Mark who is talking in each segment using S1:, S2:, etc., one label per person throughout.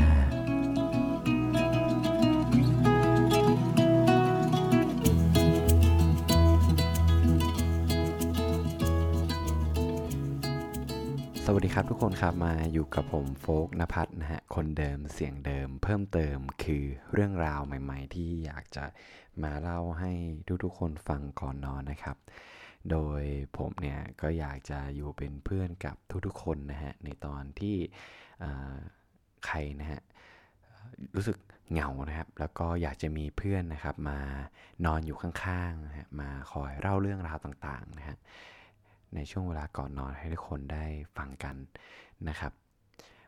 S1: ้า ทุกคนครับมาอยู่กับผมโฟกนภัทรนะฮะคนเดิมเสียงเดิม เพิ่มเติมคือเรื่องราวใหม่ ๆ ที่อยากจะมาเล่าให้ทุกๆคนฟังก่อนนอนนะครับ โดยผมเนี่ยก็อยากจะอยู่เป็นเพื่อนกับทุกๆคนนะฮะในตอนที่ใครนะฮะรู้สึกเหงานะครับ แล้วก็อยากจะมีเพื่อนนะครับ มานอนอยู่ข้างๆนะฮะมาคอยเล่าเรื่องราวต่างๆนะฮะ ในช่วงเวลาก่อนนอนให้ทุกคนได้ฟังกันนะครับ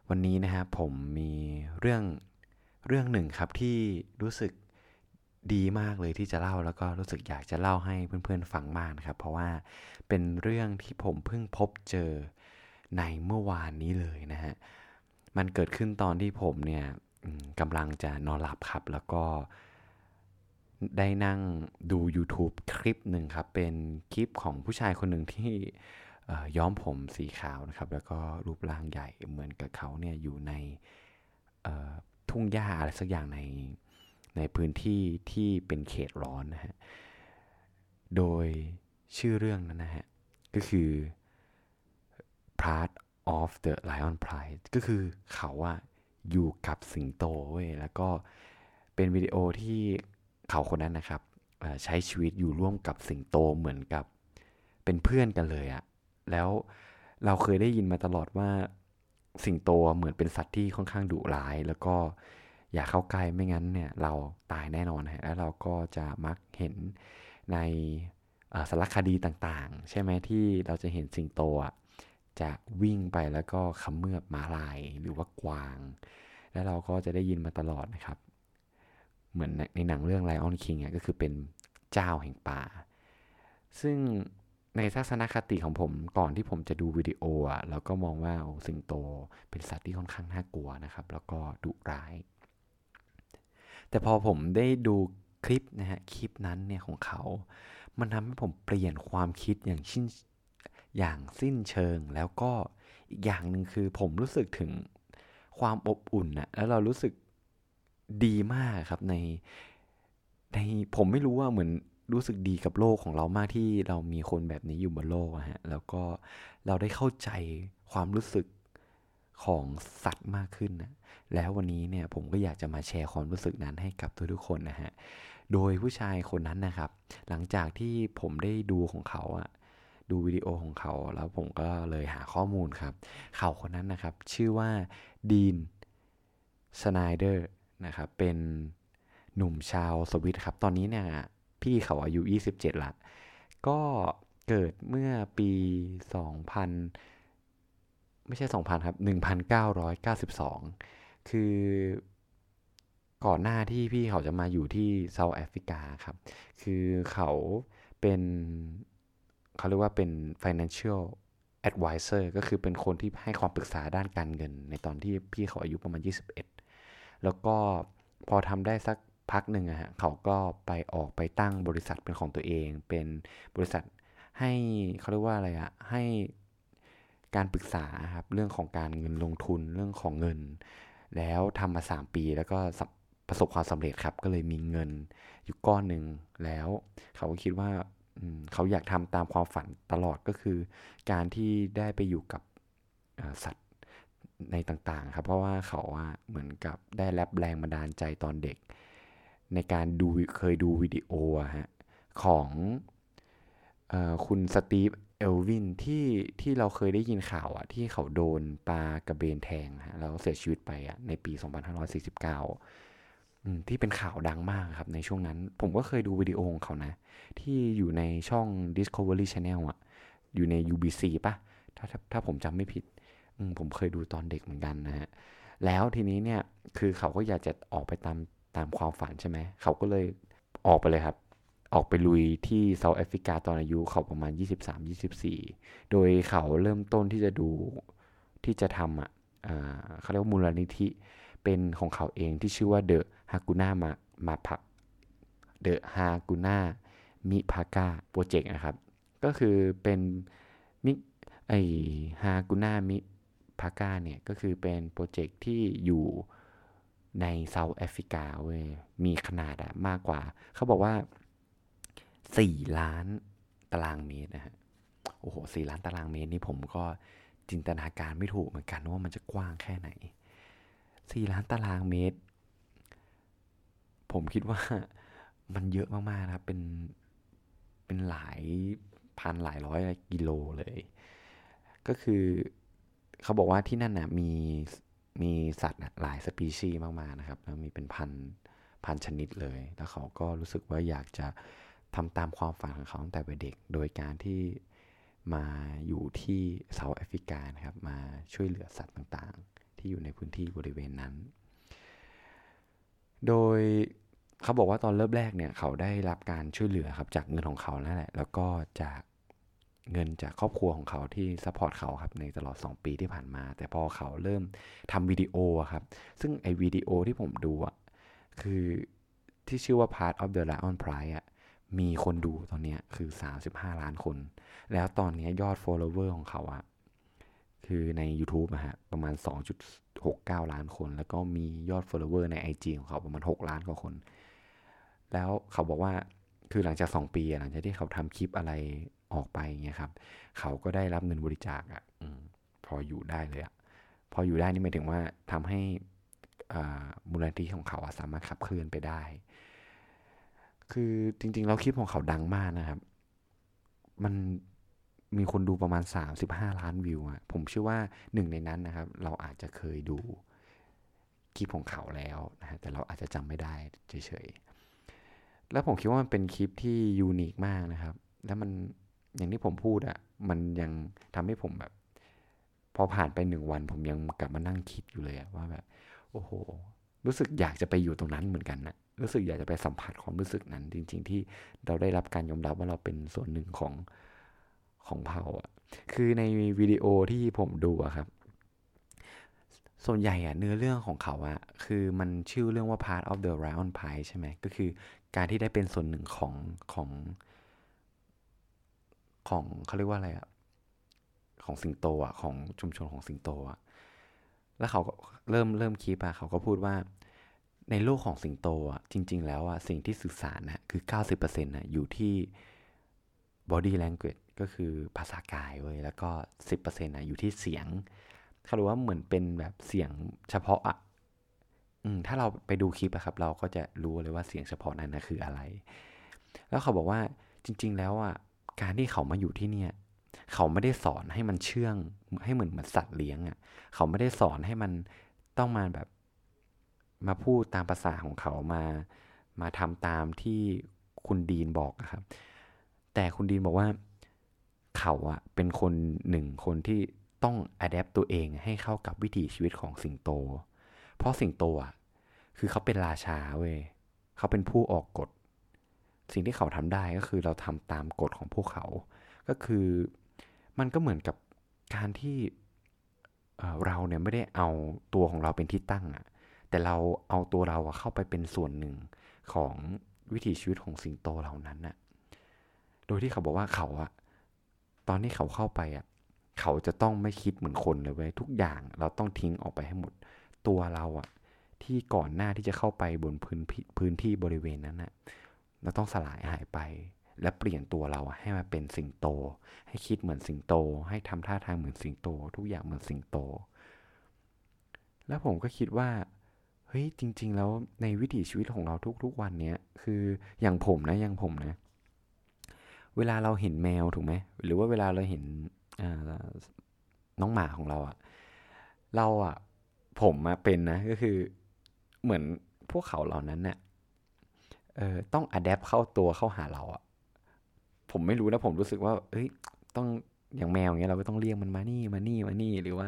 S1: วันนี้นะครับผมมีเรื่องเรื่องหนึ่งครับที่รู้สึกดีมากเลยที่จะเล่าแล้วก็รู้สึกอยากจะเล่าให้เพื่อนๆฟังมากนะครับ เพราะว่าเป็นเรื่องที่ผมเพิ่งพบเจอในเมื่อวานนี้เลยนะฮะมันเกิดขึ้นตอนที่ผมเนี่ยกำลังจะนอนหลับครับ แล้วก็ ได้นั่งดู YouTube คลิปหนึ่งครับ เป็นคลิปของผู้ชายคนหนึ่งที่ย้อมผมสีขาวนะครับ แล้วก็รูปร่างใหญ่เหมือนกับเขาเนี่ยอยู่ในทุ่งหญ้าอะไรสักอย่างในในพื้นที่ที่เป็นเขตร้อนนะฮะ โดยชื่อเรื่องนั้นนะฮะ ก็คือ Part of the Lion Pride ก็คือเขาอะอยู่กับสิงโตเว้ย แล้วก็เป็นวิดีโอที่ เขาคนนั้นนะครับใช้ชีวิตอยู่ร่วมกับสิงโตเหมือนกับเป็นเพื่อนกันเลยอะแล้วเราเคยได้ยินมาตลอดว่าสิงโตเหมือนเป็นสัตว์ที่ค่อนข้างดุร้าย แล้วก็อย่าเข้าใกล้ไม่งั้นเนี่ยเราตายแน่นอนฮะแล้วเราก็จะมักเห็นในสารคดีต่างๆ ใช่ไหมที่เราจะเห็นสิงโตจะวิ่งไปแล้วก็ขมือบม้าลายหรือว่ากวาง แล้วเราก็จะได้ยินมาตลอดนะครับ เหมือนในในหนังเรื่อง Lion King อะก็คือเป็นเจ้าแห่งป่า ซึ่งในทัศนคติของผมก่อนที่ผมจะดูวิดีโออะเราก็มองว่าสิงโตเป็นสัตว์ที่ค่อนข้างน่ากลัวนะครับ แล้วก็ดุร้าย แต่พอผมได้ดูคลิปนะฮะคลิปนั้นเนี่ยของเขา มันทำให้ผมเปลี่ยนความคิดอย่างชิ้นอย่างสิ้นเชิง แล้วก็อีกอย่างหนึ่งคือผมรู้สึกถึงความอบอุ่นนะแล้วเรารู้สึก ดีมากครับในในผมไม่รู้ว่าเหมือนรู้สึกดีกับโลกของเรามากที่เรามีคนแบบนี้อยู่บนโลกอะฮะแล้วก็เราได้เข้าใจความรู้สึกของสัตว์มากขึ้นนะแล้ววันนี้เนี่ยผมก็อยากจะมาแชร์ความรู้สึกนั้นให้กับทุกๆคนนะฮะโดยผู้ชายคนนั้นนะครับ หลังจากที่ผมได้ดูของเขาอะดูวิดีโอของเขา แล้วผมก็เลยหาข้อมูลครับ เขาคนนั้นนะครับ ชื่อว่า Dean Schneider นะครับเป็นหนุ่มชาวสวิสครับ ตอนนี้เนี่ยพี่เขาอายุ 27 ละ ก็เกิดเมื่อปี 2000 ไม่ใช่ 2,000 ครับ 1992 คือก่อนหน้าที่พี่เขาจะมาอยู่ที่เซาท์แอฟริกาครับ คือเขาเป็นเขาเรียกว่าเป็น financial advisor ก็คือเป็นคนที่ให้ความปรึกษาด้านการเงิน ในตอนที่พี่เขาอายุประมาณ 21 แล้วก็พอทำได้สักพักหนึ่งอะฮะเขาก็ไปออกไปตั้งบริษัทเป็นของตัวเอง เป็นบริษัทให้เขาเรียกว่าอะไรอะให้การปรึกษาครับเรื่องของการเงินลงทุนเรื่องของเงิน แล้วทำมา 3 ปีแล้วก็ประสบความสำเร็จครับ ก็เลยมีเงินอยู่ก้อนหนึ่งแล้ว เขาก็คิดว่าเขาอยากทำตามความฝันตลอดก็คือ การที่ได้ไปอยู่กับสัตว์ ในต่างๆครับเพราะว่าเขาอะเหมือนกับได้รับแรงบันดาลใจตอนเด็ก ในการดูเคยดูวิดีโอฮะของออคุณสตีฟเอลวินที่ที่เราเคยได้ยินข่าวอะที่เขาโดนปลากระเบนแทงฮะแล้วเสียชีวิตไปอะในปี 2549อืมที่เป็นข่าวดังมากครับในช่วงนั้น ผมก็เคยดูวิดีโอของเขานะ ที่อยู่ในช่อง Discovery Channel อะอยู่ใน UBC ปะถ้าถ้าผมจำไม่ผิด ผมเคยดูตอนเด็กเหมือนกันนะฮะ แล้วทีนี้เนี่ย คือเขาก็อยากจะออกไปตามตามความฝันใช่ไหม เขาก็เลยออกไปเลยครับ ออกไปลุยที่เซาท์แอฟริกาตอนอายุเขาประมาณ 23-24 โดยเขาเริ่มต้นที่จะดูที่จะทำอะอ่าเขาเรียกว่ามูลนิธิ เป็นของเขาเองที่ชื่อว่า The Hakuna Ma Ma Pa The Hakuna Mi p a k a Project นะครับ ก็คือเป็นมิไอฮากุนามิ พากาเนี่ยก็คือเป็นโปรเจกต์ที่อยู่ในเซาท์แอฟริกาเว้ยมีขนาดอะมากกว่า เขาบอกว่า 4 ล้านตารางเมตรนะฮะโอ้โหสี่ล้านตารางเมตรนี่ผมก็จินตนาการไม่ถูกเหมือนกันว่ามันจะกว้างแค่ไหนสี่ล้านตารางเมตร ผมคิดว่ามันเยอะมากๆนะครับ เป็น เป็นหลายพันหลายร้อยกิโลเลย ก็คือ เขาบอกว่าที่นั่นนะมีมีสัตว์หลายสปีชีส์มากๆนะครับแล้วมีเป็นพันพันชนิดเลย แล้วเขาก็รู้สึกว่าอยากจะทำตามความฝันของเขาตั้งแต่เป็นเด็ก โดยการที่มาอยู่ที่เซาท์แอฟริกานะครับ มาช่วยเหลือสัตว์ต่างๆ ที่อยู่ในพื้นที่บริเวณนั้น โดยเขาบอกว่าตอนเริ่มแรกเนี่ยเขาได้รับการช่วยเหลือครับจากเงินของเขานั่นแหละ แล้วก็จาก เงินจากครอบครัวของเขาที่ support เขาครับในตลอด 2 ปีที่ผ่านมา แต่พอเขาเริ่มทำวิดีโอครับ ซึ่งไอวิดีโอที่ผมดูอะคือที่ชื่อว่า Part of the Lion Pride อะมีคนดูตอนนี้คือ 35 ล้านคน แล้วตอนนี้ยอด follower ของเขาอะคือใน YouTube อะฮะประมาณ 2.69 ล้านคน แล้วก็มียอด follower ใน IG ของเขาประมาณ 6 ล้านกว่าคน แล้วเขาบอกว่าคือหลังจาก 2 ปีหลังจากที่เขาทำคลิปอะไร ออกไปเงี้ยครับ เขาก็ได้รับเงินบริจาคอะอพออยู่ได้เลยอะพออยู่ได้นี่หมายถึงว่าทำให้มูลนิธิของเขาสามารถขับเคลื่อนไปได้ คือจริงๆแล้วคลิปของเขาดังมากนะครับ มันมีคนดูประมาณ 35 ล้านวิวอะผมเชื่อว่าหนึ่งในนั้นนะครับ เราอาจจะเคยดูคลิปของเขาแล้วนะฮะแต่เราอาจจะจำไม่ได้เฉยๆ แล้วผมคิดว่ามันเป็นคลิปที่ยูนิคมากนะครับ แล้วมัน อย่างที่ผมพูดอะมันยังทำให้ผมแบบ พอผ่านไปหนึ่งวัน ผมยังกลับมานั่งคิดอยู่เลยอะว่าแบบ โอ้โห รู้สึกอยากจะไปอยู่ตรงนั้นเหมือนกันนะรู้สึกอยากจะไปสัมผัสความรู้สึกนั้น จริง ๆ ที่เราได้รับการยอมรับว่าเราเป็นส่วนหนึ่งของของเผ่าอะคือในวิดีโอที่ผมดูอะครับ ส่วนใหญ่อะเนื้อเรื่องของเขาอะคือมันชื่อเรื่องว่า part of the lion pie ใช่ไหมก็คือการที่ได้เป็นส่วนหนึ่งของของ ของเขาเรียกว่าอะไรอะของสิงโตอะของชุมชนของสิงโตอะแล้วเขาก็เริ่มเริ่มคิดอะเขาก็พูดว่า ในโลกของสิงโตอะจริง ๆ แล้วอะสิ่งที่สื่อสารนะคือ 90%นะอยู่ที่ body language ก็คือภาษากายเว้ยแล้วก็ 10%นะอยู่ที่เสียงเขารู้ว่าเหมือนเป็นแบบเสียงเฉพาะอะอืมถ้าเราไปดูคลิปอะครับ เราก็จะรู้เลยว่าเสียงเฉพาะนั้นนะคืออะไร แล้วเขาบอกว่าจริง ๆ แล้วอะ การที่เขามาอยู่ที่เนี่ย เขาไม่ได้สอนให้มันเชื่อง ให้เหมือนเหมือนสัตว์เลี้ยงอะ่ะ เขาไม่ได้สอนให้มันต้องมาแบบมาพูดตามภาษาของเขามามาทำตามที่คุณดีนบอกครับ แต่คุณดีนบอกว่าเขาอะเป็นคนหนึ่งคนที่ต้องอัดแอปตัวเองให้เข้ากับวิถีชีวิตของสิงโต เพราะสิงโตอะคือเขาเป็นราชาเว้ยเขาเป็นผู้ออกกฎ สิ่งที่เขาทำได้ก็คือเราทำตามกฎของพวกเขา ก็คือมันก็เหมือนกับการที่เราเนี่ยไม่ได้เอาตัวของเราเป็นที่ตั้งอะแต่เราเอาตัวเราเข้าไปเป็นส่วนหนึ่งของวิถีชีวิตของสิงโตเหล่านั้นน่ะ โดยที่เขาบอกว่าเขาอะตอนที่เขาเข้าไปอะเขาจะต้องไม่คิดเหมือนคนเลยเว้ยทุกอย่างเราต้องทิ้งออกไปให้หมดตัวเราอะที่ก่อนหน้าที่จะเข้าไปบนพื้นพื้นที่บริเวณนั้นน่ะ เราต้องสลายหายไป และเปลี่ยนตัวเราให้มาเป็นสิงโต ให้คิดเหมือนสิงโต ให้ทำท่าทางเหมือนสิงโต ทุกอย่างเหมือนสิงโต แล้วผมก็คิดว่าเฮ้ยจริง ๆ แล้วในวิถีชีวิตของเราทุก ๆ วันเนี้ยคืออย่างผมนะอย่างผมนะ เวลาเราเห็นแมวถูกไหมหรือว่าเวลาเราเห็นน้องหมาของเราอะเราอะผมอะเป็นนะก็คือเหมือนพวกเขาเหล่านั้นเนะ่ย เออต้องอัดแอปเข้าตัวเข้าหาเราอะผมไม่รู้นะผมรู้สึกว่า เอ้ย ต้องอย่างแมวอย่างเงี้ยเราก็ต้องเรียกมันมานี่มานี่มานี่หรือว่า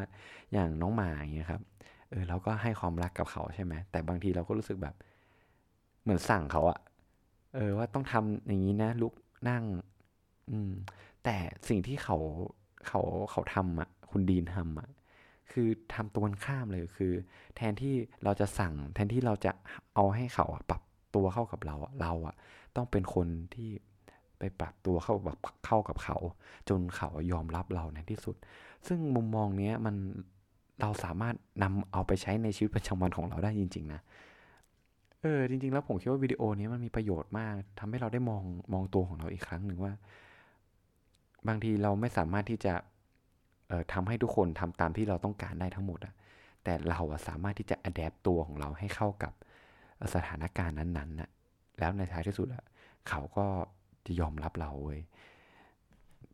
S1: อย่างน้องหมาอย่างเงี้ยครับ เออเราก็ให้ความรักกับเขาใช่ไหมแต่บางทีเราก็รู้สึกแบบ เหมือนสั่งเขาอะเออว่าต้องทำอย่างนี้นะลุกนั่ง อืม แต่สิ่งที่เขาเขาเขาทำอะคุณดีนทำอะคือทำตัวข้ามเลยคือ แทนที่เราจะสั่ง แทนที่เราจะเอาให้เขาปรับ ตัวเข้ากับเราเราอะต้องเป็นคนที่ไปปรับตัวเข้าแบบเข้ากับเขา จนเขายอมรับเราในที่สุด ซึ่งมุมมองเนี้ยมันเราสามารถนำเอาไปใช้ในชีวิตประจำวันของเราได้จริง ๆ นะ เออจริง ๆ แล้วผมคิดว่าวิดีโอนี้มันมีประโยชน์มากทำให้เราได้มองมองตัวของเราอีกครั้งหนึ่งว่า บางทีเราไม่สามารถที่จะเอ่อทำให้ทุกคนทำตามที่เราต้องการได้ทั้งหมดอะแต่เราสามารถที่จะอัดแอปตัวของเราให้เข้ากับ สถานการณ์นั้นๆน่ะแล้วในท้ายที่สุดอะเขาก็จะยอมรับเราเว้ย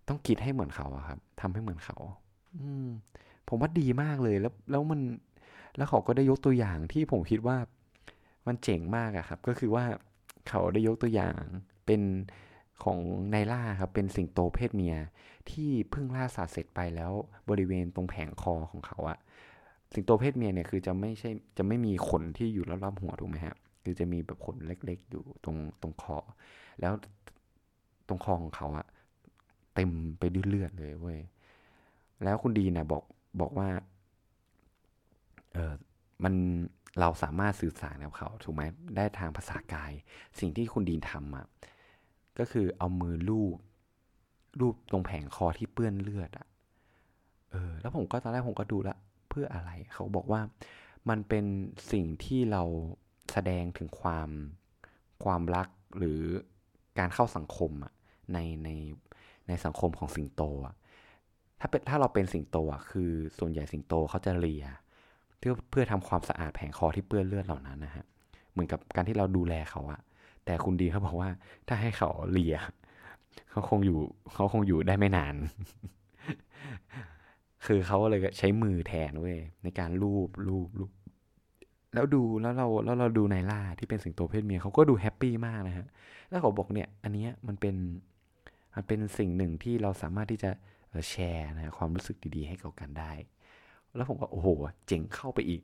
S1: ต้องคิดให้เหมือนเขาอะครับทำให้เหมือนเขา อืม ผมว่าดีมากเลยแล้ว แล้วมัน แล้วเขาก็ได้ยกตัวอย่างที่ผมคิดว่า มันเจ๋งมากอะครับ ก็คือว่าเขาได้ยกตัวอย่างเป็นของไนล่าครับ เป็นสิงโตเพศเมียที่เพิ่งล่าสัตว์เสร็จไปแล้วบริเวณตรงแผงคอของเขาอะ สิงโตเพศเมียเนี่ยคือจะไม่ใช่จะไม่มีขนที่อยู่รอบๆหัวถูกไหมฮะคือจะมีแบบขนเล็กๆ อยู่ตรงตรงคอ แล้วตรงคอของเขาอะเต็มไปด้วยเลือดเลยเว้ยแล้วคุณดีนะบอกบอกว่าเออมันเราสามารถสื่อสารกับเขาถูกไหมได้ทางภาษากาย สิ่งที่คุณดีนทำอะก็คือเอามือลูบรูปตรงแผงคอที่เปื้อนเลือดอะเออ แล้วผมก็ตอนแรกผมก็ดูละ เพื่ออะไร เขาบอกว่ามันเป็นสิ่งที่เราแสดงถึงความความรักหรือการเข้าสังคมอะในในในสังคมของสิงโตอะถ้าเป็นถ้าเราเป็นสิงโตอะคือส่วนใหญ่สิงโตเขาจะเลียเพื่อเพื่อทำความสะอาดแผงคอที่เปื้อนเลือดเหล่านั้นนะฮะเหมือนกับการที่เราดูแลเขาอะแต่คุณดีเขาบอกว่า ถ้าให้เขาเลียเขาคงอยู่เขาคงอยู่ได้ไม่นาน คือเขาเลยใช้มือแทนเว้ยในการลูบลูบลูบแล้วดูแล้วเราแล้วเราดูไนล่าที่เป็นสิงโตเพศเมียเขาก็ดูแฮปปี้มากนะฮะแล้วเขาบอกเนี่ย อันนี้มันเป็นมันเป็นสิ่งหนึ่งที่เราสามารถที่จะแชร์นะความรู้สึกดีๆ ให้กับกันได้ แล้วผมก็โอ้โห เจ๋งเข้าไปอีก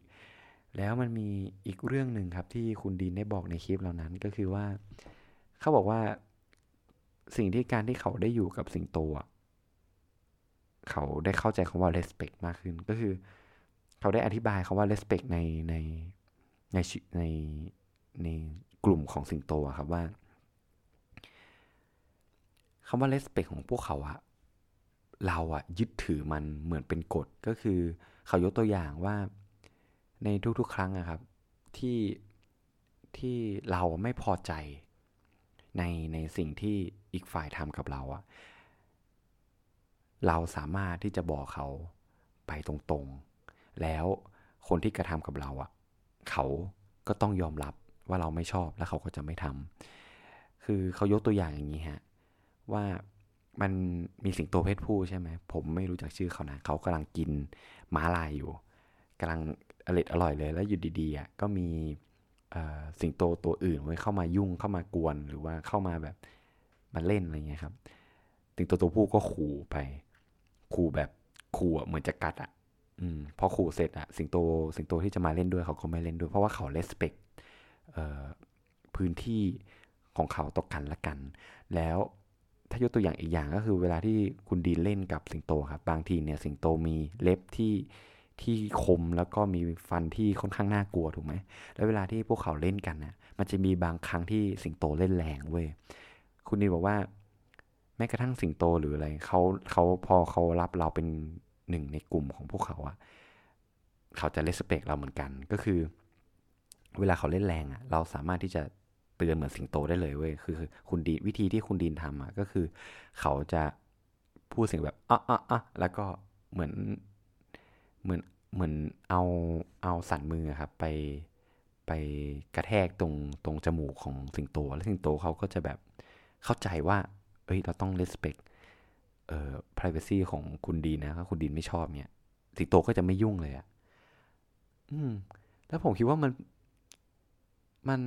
S1: แล้วมันมีอีกเรื่องหนึ่งครับที่คุณดีนได้บอกในคลิปเหล่านั้นก็คือว่า เขาบอกว่าสิ่งที่การที่เขาได้อยู่กับสิงโต เขาได้เข้าใจคำว่า respect มากขึ้น ก็คือ เขาได้อธิบายคำว่า respect ในในในในในกลุ่มของสิงโตครับว่าคำว่า respect ของพวกเขาอะเราอะยึดถือมันเหมือนเป็นกฎก็คือ เขายกตัวอย่างว่าในทุกๆ ครั้งอะครับ ที่ที่เราไม่พอใจในในสิ่งที่อีกฝ่ายทำกับเราอะ เราสามารถที่จะบอกเขาไปตรงๆ แล้วคนที่กระทำกับเราอะเขาก็ต้องยอมรับว่าเราไม่ชอบแล้วเขาก็จะไม่ทำคือเขายกตัวอย่างอย่างนี้ฮะว่ามันมีสิงโตเพศผู้ใช่ไหมผมไม่รู้จักชื่อเขานะเขากำลังกินม้าลายอยู่กำลังอร่อยอร่อยเลยแล้วอยู่ดีๆอะก็มีสิงโตตัวอื่นไว้เข้ามายุ่งเข้ามากวนหรือว่าเข้ามาแบบมาเล่นอะไรเงี้ยครับสิงโตตัวผู้ก็ขู่ไป ขู่แบบขู่เหมือนจะกัดอะอืมพอขู่เสร็จอะ สิงโตสิงโตที่จะมาเล่นด้วยเขาก็ไม่เล่นด้วย เพราะว่าเขาเลสเปกพื้นที่ของเขาต่อกันละกัน แล้วถ้ายกตัวอย่างอีกอย่างก็คือเวลาที่คุณดีเล่นกับสิงโตครับ บางทีเนี่ยสิงโตมีเล็บที่ที่คมแล้วก็มีฟันที่ค่อนข้างน่ากลัวถูกไหม แล้วเวลาที่พวกเขาเล่นกันนะมันจะมีบางครั้งที่สิงโตเล่นแรงเว้ย คุณนีบอกว่า แม้กระทั่งสิงโตหรืออะไรเขาเขาพอเขารับเราเป็นหนึ่งในกลุ่มของพวกเขาอะเขาจะเลสเปกเราเหมือนกัน ก็คือ เวลาเขาเล่นแรงอะเราสามารถที่จะเตือนเหมือนสิงโตได้เลยเว้ยคือ คุณดีวิธีที่คุณดีนทำอะก็คือ เขาจะพูดเสียงแบบอะอะอะแล้วก็เหมือนเหมือนเหมือนเอาเอาสันมือครับไปไปกระแทกตรงตรงจมูกของสิงโต แล้วสิงโตเขาก็จะแบบเข้าใจว่า เอ้ยเราต้อง respect เอ่อ privacy ของคุณดีนะถ้าคุณดีนไม่ชอบเนี่ยสิงโตก็จะไม่ยุ่งเลยอะ่ะอืม แล้วผมคิดว่ามัน มัน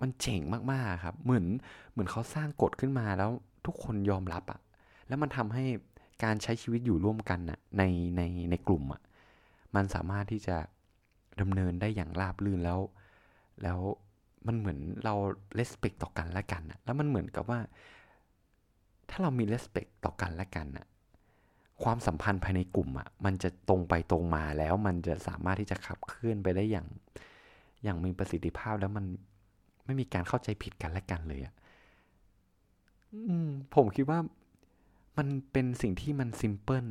S1: มันเจ๋งมากๆครับ เหมือน เหมือนเขาสร้างกฎขึ้นมาแล้วทุกคนยอมรับอะ่ะ แล้วมันทำให้การใช้ชีวิตอยู่ร่วมกันน่ะ ใน ใน ในกลุ่มอะ มันสามารถที่จะดำเนินได้อย่างราบรื่นแล้ว แล้ว มันเหมือนเราเลสเปกต่อกันและกันอะแล้วมันเหมือนกับว่า ถ้าเรามีเลสเปกต่อกันและกันอะความสัมพันธ์ภายในกลุ่มอะ่ะมันจะตรงไปตรงมาแล้ว มันจะสามารถที่จะขับเคลื่อนไปได้อย่าง อย่างมีประสิทธิภาพแล้วมันไม่มีการเข้าใจผิดกันและกันเลยอะ่ะผมคิดว่ามันเป็นสิ่งที่มันซิมเพิล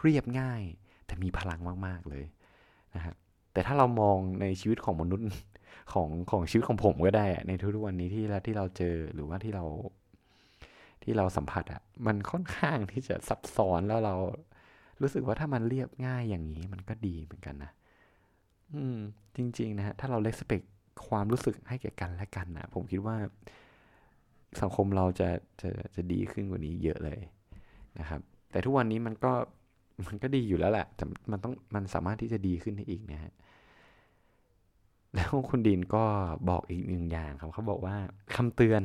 S1: เรียบง่าย แต่มีพลังมาก ๆ เลยนะฮะแต่ถ้าเรามองในชีวิตของมนุษย์ ของของชีวิตของผมก็ได้ในทุกๆวันนี้ที่ที่เราเจอหรือว่าที่เรา ที่เราสัมผัสอะมันค่อนข้างที่จะซับซ้อนแล้วเรารู้สึกว่าถ้ามันเรียบง่ายอย่างนี้มันก็ดีเหมือนกันนะอืม จริง ๆ นะฮะถ้าเราเลสเปกความรู้สึกให้แก่กันและกันนะผมคิดว่า สังคมเราจะจะจะดีขึ้นกว่านี้เยอะเลยนะครับ แต่ทุกวันนี้มันก็มันก็ดีอยู่แล้วแหละแต่มันต้องมันสามารถที่จะดีขึ้นได้อีกนะฮะ แล้วคุณ Dean ก็บอกอีกหนึ่งอย่างครับเขาบอกว่าคำเตือน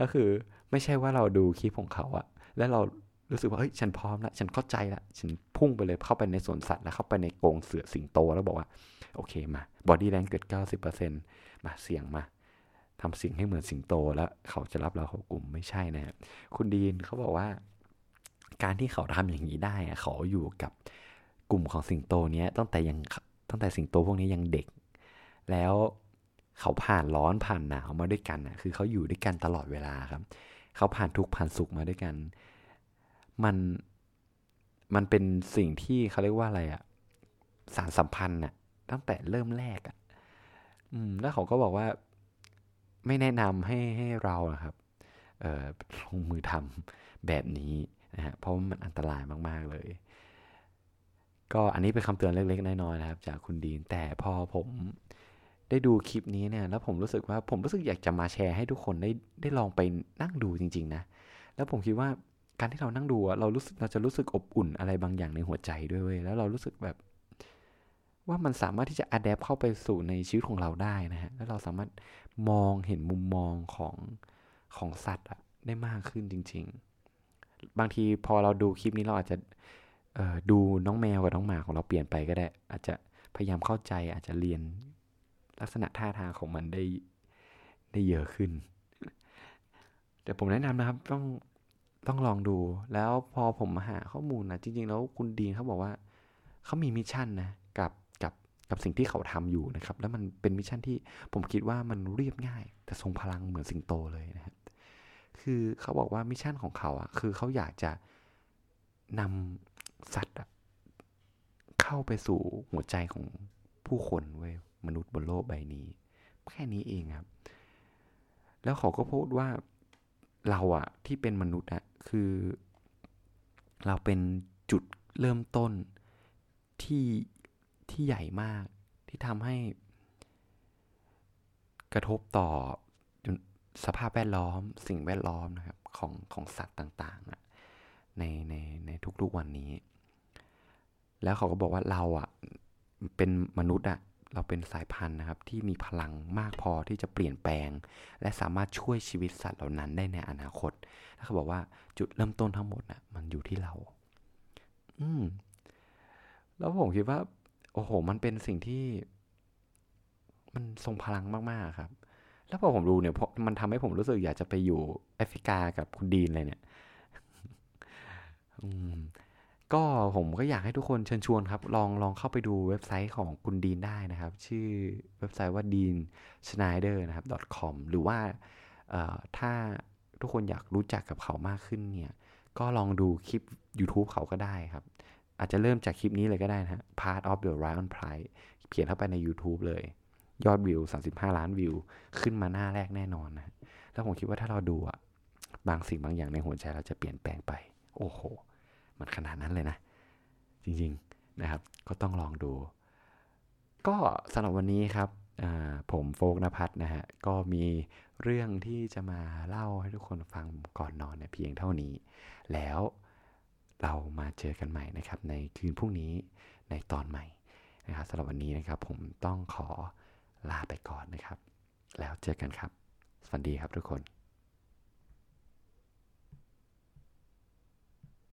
S1: ก็คือไม่ใช่ว่าเราดูคลิปของเขาอะแล้วเรารู้สึกว่าเฮ้ยฉันพร้อมล้วฉันเข้าใจล้วฉันพุ่งไปเลยเข้าไปในสวนสัตว์แล้วเข้าไปในกรงเสือสิงโต แล้วบอกว่า โอเคมา body language 90%มาเสียงมาทำเสียงให้เหมือนสิงโตแล้วเขาจะรับเราเข้ากลุ่มไม่ใช่นะครคุณดีนเขาบอกว่า การที่เขาทำอย่างนี้ได้เขาอยู่กับกลุ่มของสิงโตเนี้ยตั้งแต่ยังตั้งแต่สิงโตพวกนี้ยังเด็ก แล้วเขาผ่านร้อนผ่านหนาวมาด้วยกันนะคือเขาอยู่ด้วยกันตลอดเวลาครับ เขาผ่านทุกผ่านสุขมาด้วยกัน มัน มันเป็นสิ่งที่เขาเรียกว่าอะไรอะ สารสัมพันธ์อะตั้งแต่เริ่มแรกอะ อืม แล้วเขาก็บอกว่า ไม่แนะนำให้ให้เราครับ เอ่อ ลงมือทำแบบนี้นะฮะ เพราะมันอันตรายมาก ๆ เลยก็อันนี้เป็นคำเตือนเล็กๆ น้อยๆนะครับ จากคุณดีนแต่พอผม ได้ดูคลิปนี้เนี่ยแล้วผมรู้สึกว่าผมรู้สึกอยากจะมาแชร์ให้ทุกคนได้ได้ลองไปนั่งดูจริง ๆ นะ แล้วผมคิดว่าการที่เรานั่งดูเรารู้สึกเราจะรู้สึกอบอุ่นอะไรบางอย่างในหัวใจด้วยเว้ยแล้วเรารู้สึกแบบ ว่ามันสามารถที่จะอัดแอปเข้าไปสู่ในชีวิตของเราได้นะฮะแล้วเราสามารถมองเห็นมุมมองของของสัตว์อะได้มากขึ้นจริง ๆ บางทีพอเราดูคลิปนี้เราอาจจะดูน้องแมวกับน้องหมาของเราเปลี่ยนไปก็ได้ อาจจะพยายามเข้าใจอาจจะเรียน ลักษณะท่าทางของมันได้ได้เยอะขึ้น แต่ผมแนะนำนะครับ ต้องต้องลองดู แล้วพอผมมาหาข้อมูลนะจริง ๆ แล้วคุณดีนเขาบอกว่าเขามี mission นะกับกับกับสิ่งที่เขาทำอยู่นะครับ แล้วมันเป็น mission ที่ผมคิดว่ามันเรียบง่าย แต่ทรงพลังเหมือนสิงโตเลยนะครับ คือเขาบอกว่า mission ของเขาอะคือเขาอยากจะนำสัตว์เข้าไปสู่หัวใจของผู้คนเว้ย มนุษย์บนโลกใบนี้ แค่นี้เองครับ แล้วเขาก็พูดว่าเราอะที่เป็นมนุษย์อะคือ เราเป็นจุดเริ่มต้นที่ที่ใหญ่มากที่ทำให้ กระทบต่อสภาพแวดล้อม สิ่งแวดล้อมนะครับของของสัตว์ต่างๆในในในทุกๆวันนี้ แล้วเขาก็บอกว่าเราอะเป็นมนุษย์อะ เราเป็นสายพันธุ์นะครับที่มีพลังมากพอที่จะเปลี่ยนแปลง และสามารถช่วยชีวิตสัตว์เหล่านั้นได้ในอนาคตถ้าเขาบอกว่าจุดเริ่มต้นทั้งหมดนะ่ะมันอยู่ที่เรา อืม แล้วผมคิดว่า โอ้โห มันเป็นสิ่งที่ มันทรงพลังมากๆครับ แล้วพอผมดูเนี่ยมันทำให้ผมรู้สึกอยากจะไปอยู่แอฟริกากับคุณดีนเลยเนี่ย ก็ผมก็อยากให้ทุกคนเชิญชวนครับ ลองลองเข้าไปดูเว็บไซต์ของคุณดีนได้นะครับ ชื่อเว็บไซต์ว่า dean schneider นะครับ .com หรือว่าถ้าทุกคนอยากรู้จักกับเขามากขึ้นเนี่ย ก็ลองดูคลิป YouTube เขาก็ได้ครับ อาจจะเริ่มจากคลิปนี้เลยก็ได้นะฮะ Part of the Lion Pride เขียนเข้าไปใน YouTube เลย ยอดวิว 35 ล้านวิว ขึ้นมาหน้าแรกแน่นอนนะ แล้วผมคิดว่าถ้าเราดูอะบางสิ่งบางอย่างในหัวใจเราจะเปลี่ยนแปลงไป โอ้โห มันขนาดนั้นเลยนะ จริงๆนะครับ ก็ต้องลองดู ก็สำหรับวันนี้ครับผมโฟกนภัทรนะฮะ ก็มีเรื่องที่จะมาเล่าให้ทุกคนฟังก่อนนอนเนี่ยเพียงเท่านี้ แล้วเรามาเจอกันใหม่นะครับ ในคืนพรุ่งนี้ในตอนใหม่นะครับสำหรับวันนี้นะครับ ผมต้องขอลาไปก่อนนะครับ แล้วเจอกันครับสวัสดีครับทุกคน